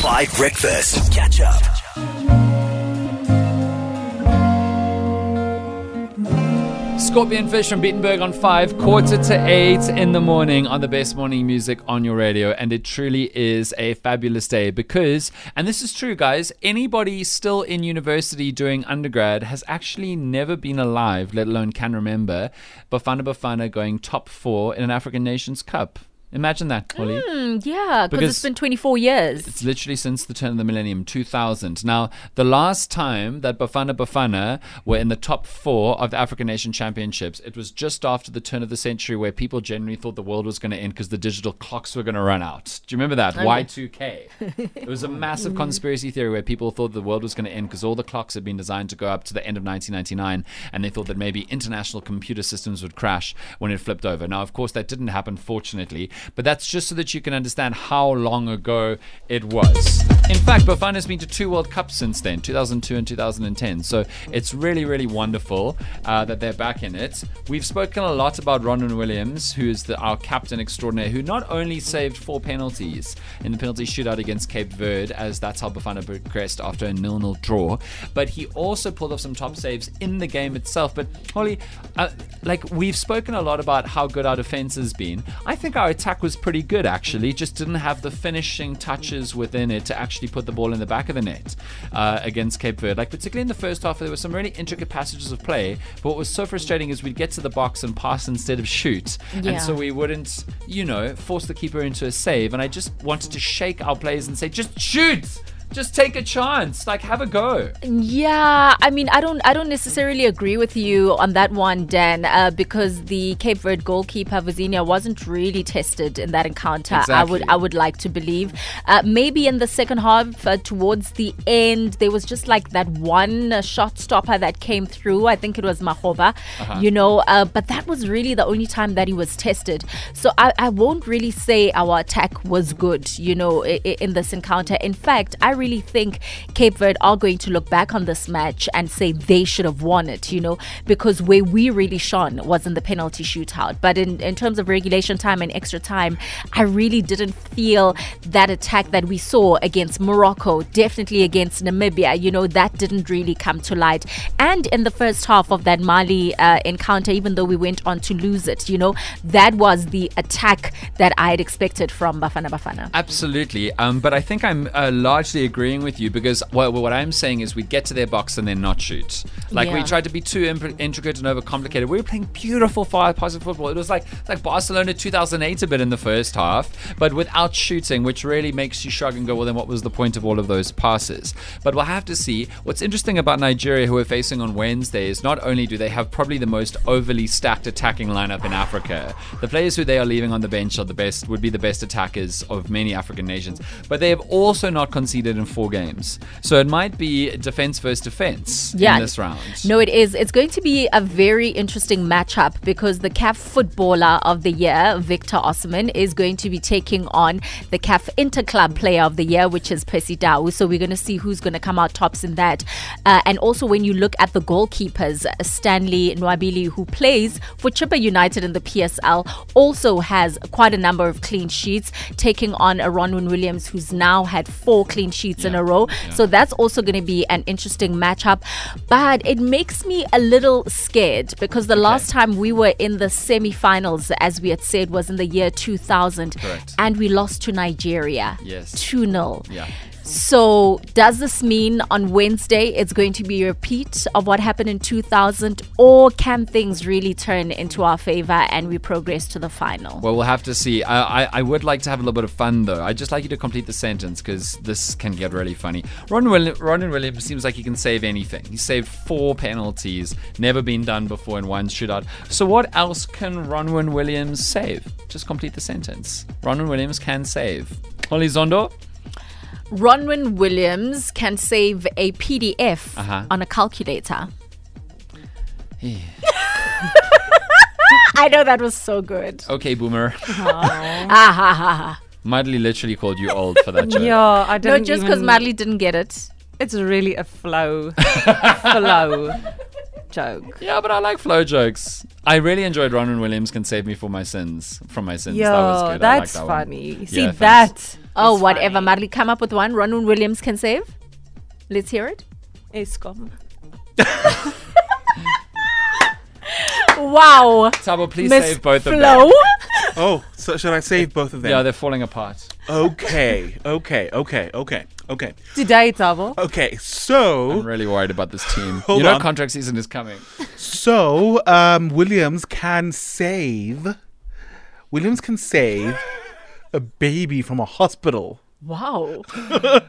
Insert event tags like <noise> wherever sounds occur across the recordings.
Five Breakfast. Catch up. Scorpion Fish from Beatenberg on 5, quarter to 8 in the morning on the best morning music on your radio. And it truly is a fabulous day because, and this is true, guys, anybody still in university doing undergrad has actually never been alive, let alone can remember, Bafana Bafana going top four in an African Nations Cup. Imagine that, Holly. Mm, yeah, because it's been 24 years. It's literally since the turn of the millennium, 2000. Now, the last time that Bafana Bafana were in the top four of the African Nation Championships, it was just after the turn of the century where people generally thought the world was going to end because the digital clocks were going to run out. Do you remember that? Y2K. it was a massive <laughs> conspiracy theory where people thought the world was going to end because all the clocks had been designed to go up to the end of 1999 and they thought that maybe international computer systems would crash when it flipped over. Now, of course, that didn't happen, fortunately, but that's just so that you can understand how long ago it was. In fact, Bafana's been to two World Cups since then, 2002 and 2010. So it's really, really wonderful uh, that they're back in it. We've spoken a lot about Ronwen Williams, who is the, our captain extraordinaire, who not only saved four penalties in the penalty shootout against Cape Verde, as that's how Bafana progressed after a nil-nil draw, but he also pulled off some top saves in the game itself. But Holly, uh, like we've spoken a lot about how good our defense has been. I think our attack was pretty good actually, just didn't have the finishing touches within it to actually put the ball in the back of the net uh, against Cape Verde. Like particularly in the first half, there were some really intricate passages of play. But what was so frustrating is we'd get to the box and pass instead of shoot, Yeah. and so we wouldn't, you know, force the keeper into a save. And I just wanted to shake our players and say, just shoot. Just take a chance, like have a go. Yeah, I mean, I don't, I don't necessarily agree with you on that one, Dan, uh, because the Cape Verde goalkeeper Vozinha wasn't really tested in that encounter. I would, I would like to believe. Uh, maybe in the second half, uh, towards the end, there was just like that one uh, shot stopper that came through. I think it was Mahova, you know, uh, but that was really the only time that he was tested. So I, I won't really say our attack was good, you know, i- i- in this encounter. In fact, I really think Cape Verde are going to look back on this match and say they should have won it, you know, because where we really shone was in the penalty shootout. But in, in terms of regulation time and extra time, I really didn't feel that attack that we saw against Morocco, definitely against Namibia, you know, that didn't really come to light. And in the first half of that Mali uh, encounter, even though we went on to lose it, you know, that was the attack that I had expected from Bafana Bafana. Absolutely, um, but I think I'm uh, largely agreeing with you because what, what I'm saying is we'd get to their box and then not shoot. Like we tried to be too imp- intricate and overcomplicated. We were playing beautiful, fire positive football. It was like like Barcelona 2008 a bit in the first half, but without shooting, which really makes you shrug and go, well, then what was the point of all of those passes? But we'll have to see. What's interesting about Nigeria, who we're facing on Wednesday, is not only do they have probably the most overly stacked attacking lineup in Africa, the players who they are leaving on the bench are the best, would be the best attackers of many African nations, but they have also not conceded in four games. So it might be defense versus defense Yeah. in this round. No, it is. It's going to be a very interesting matchup because the CAF Footballer of the Year, Victor Osimhen, is going to be taking on the CAF Interclub Player of the Year, which is Percy Tau. So we're going to see who's going to come out tops in that. Uh, and also, when you look at the goalkeepers, Stanley Nwabili, who plays for Chippa United in the PSL, also has quite a number of clean sheets, taking on a Ronwen Williams, who's now had four clean sheets in Yeah, a row. yeah. So that's also going to be an interesting matchup. But it makes me a little scared because the last time we were in the semi-finals, as we had said, was in the year 2000, Correct. and we lost to Nigeria. Yes. 2 0. Yeah. So, does this mean on Wednesday it's going to be a repeat of what happened in 2000, or can things really turn into our favor and we progress to the final? Well, we'll have to see. I, I, I would like to have a little bit of fun, though. I'd just like you to complete the sentence because this can get really funny. Ron, Will- Ron Williams seems like he can save anything. He saved four penalties, never been done before in one shootout. So, what else can Ronwen Williams save? Just complete the sentence. Ronwen Williams can save. Holly Zondo? Ronwen Williams can save a PDF Uh-huh. on a calculator. <laughs> I know that was so good. Okay, Boomer. <laughs> Ah, ha, ha, ha. Madly literally called you old for that joke. <laughs> Yeah, I No, don't. just because even- Madly didn't get it. It's really a flow, flow joke. Yeah, but I like flow jokes. I really enjoyed Ronwen Williams can save me for my sins from my sins. Yeah, that was good. I liked that's that one. funny. See Yeah, that? Thanks. Oh, It's whatever. funny. Marley, come up with one. Ronwen Williams can save. Let's hear it. Eskom. Wow. Tabo, please Miss save both of Flo. them. <laughs> Oh, so should I save both of them? Yeah, they're falling apart. okay, okay, okay, okay, okay, Today, Tabo. okay. So, I'm really worried about this team. Hold you know, on. contract season is coming. so um, Williams can save. Williams can save a baby from a hospital. Wow. <laughs>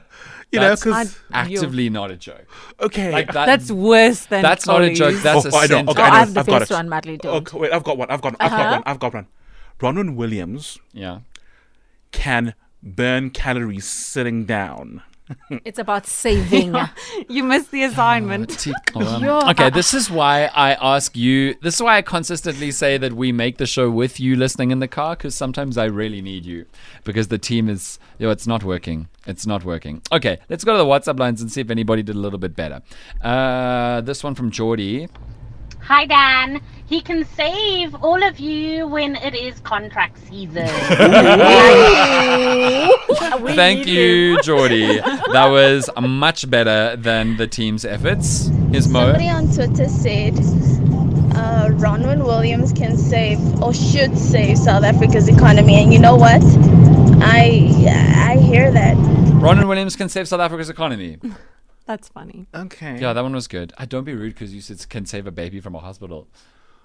You know, because Actively not a joke. okay, Like that. That's worse than That's not a joke. Collies. That's Oh, a I know. sentence. Okay, Oh, I know. I have the I've got best it. one, Madly. Don't. Okay, wait, I've got one. I've got. One. I've got Uh-huh. one. I've got one. Bronwyn Williams Yeah. can burn calories sitting down. <laughs> It's about saving. <laughs> You missed the assignment. <laughs> Okay, this is why I ask you. This is why I consistently say that we make the show with you listening in the car because sometimes I really need you because the team is, you know, it's not working. It's not working. Okay, let's go to the WhatsApp lines and see if anybody did a little bit better. Uh, this one from Geordie. Hi, Dan. He can save all of you when it is contract season. <laughs> Thank you, Geordie. <laughs> That was much better than the team's efforts. Here's Mo. Somebody on Twitter said uh, Ronwen Williams can save or should save South Africa's economy, and you know what? I I hear that. Ronan Williams can save South Africa's economy. <laughs> That's funny. Okay. Yeah, that one was good. I don't be rude because you said can save a baby from a hospital.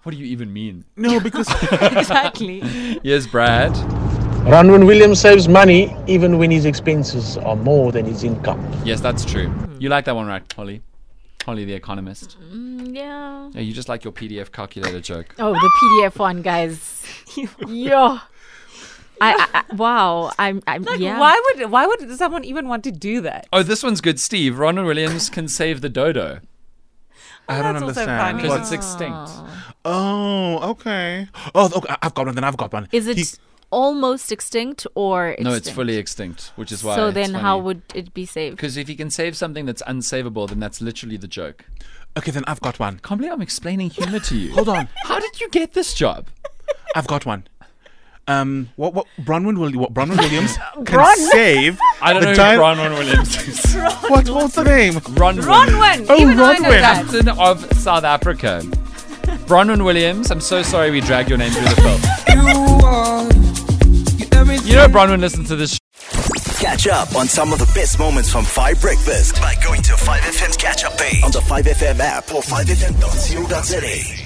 What do you even mean? No, because <laughs> <laughs> Exactly. Yes, Brad. Ronwen Williams saves money even when his expenses are more than his income. Yes, that's true. Hmm. You like that one, right, Holly? Holly, the economist. Mm, yeah. Yeah, you just like your PDF calculator joke. Oh, the PDF one, guys. <laughs> yeah. I, I, I wow. I'm. I'm. Like, yeah. why would why would someone even want to do that? Oh, this one's good, Steve. Ronan Williams <laughs> can save the dodo oh, I don't understand. because it's extinct. Oh, oh, okay. Oh, okay. I've got one. Then I've got one. Is it He- almost extinct or? Extinct? No, it's fully extinct, which is why. So it's then, how would it be saved? Because if you can save something that's unsavable, then that's literally the joke. okay, then I've got one. Can't believe I'm explaining humor to you. Hold on. How did you get this job? I've got one. Um, what what Bronwyn will what Bronwyn Williams <laughs> can Bron? save? <laughs> I don't the know who giant- Ronan Williams is. <laughs> What what's the name? Ron Ronwen. Oh, even I know that. captain of South Africa. Bronwyn Williams, I'm so sorry we dragged your name through the film. You know Bronwyn listens to this sh- Catch up on some of the best moments from 5 Breakfast by going to 5FM's catch up page on the 5FM app or 5FM.co.za.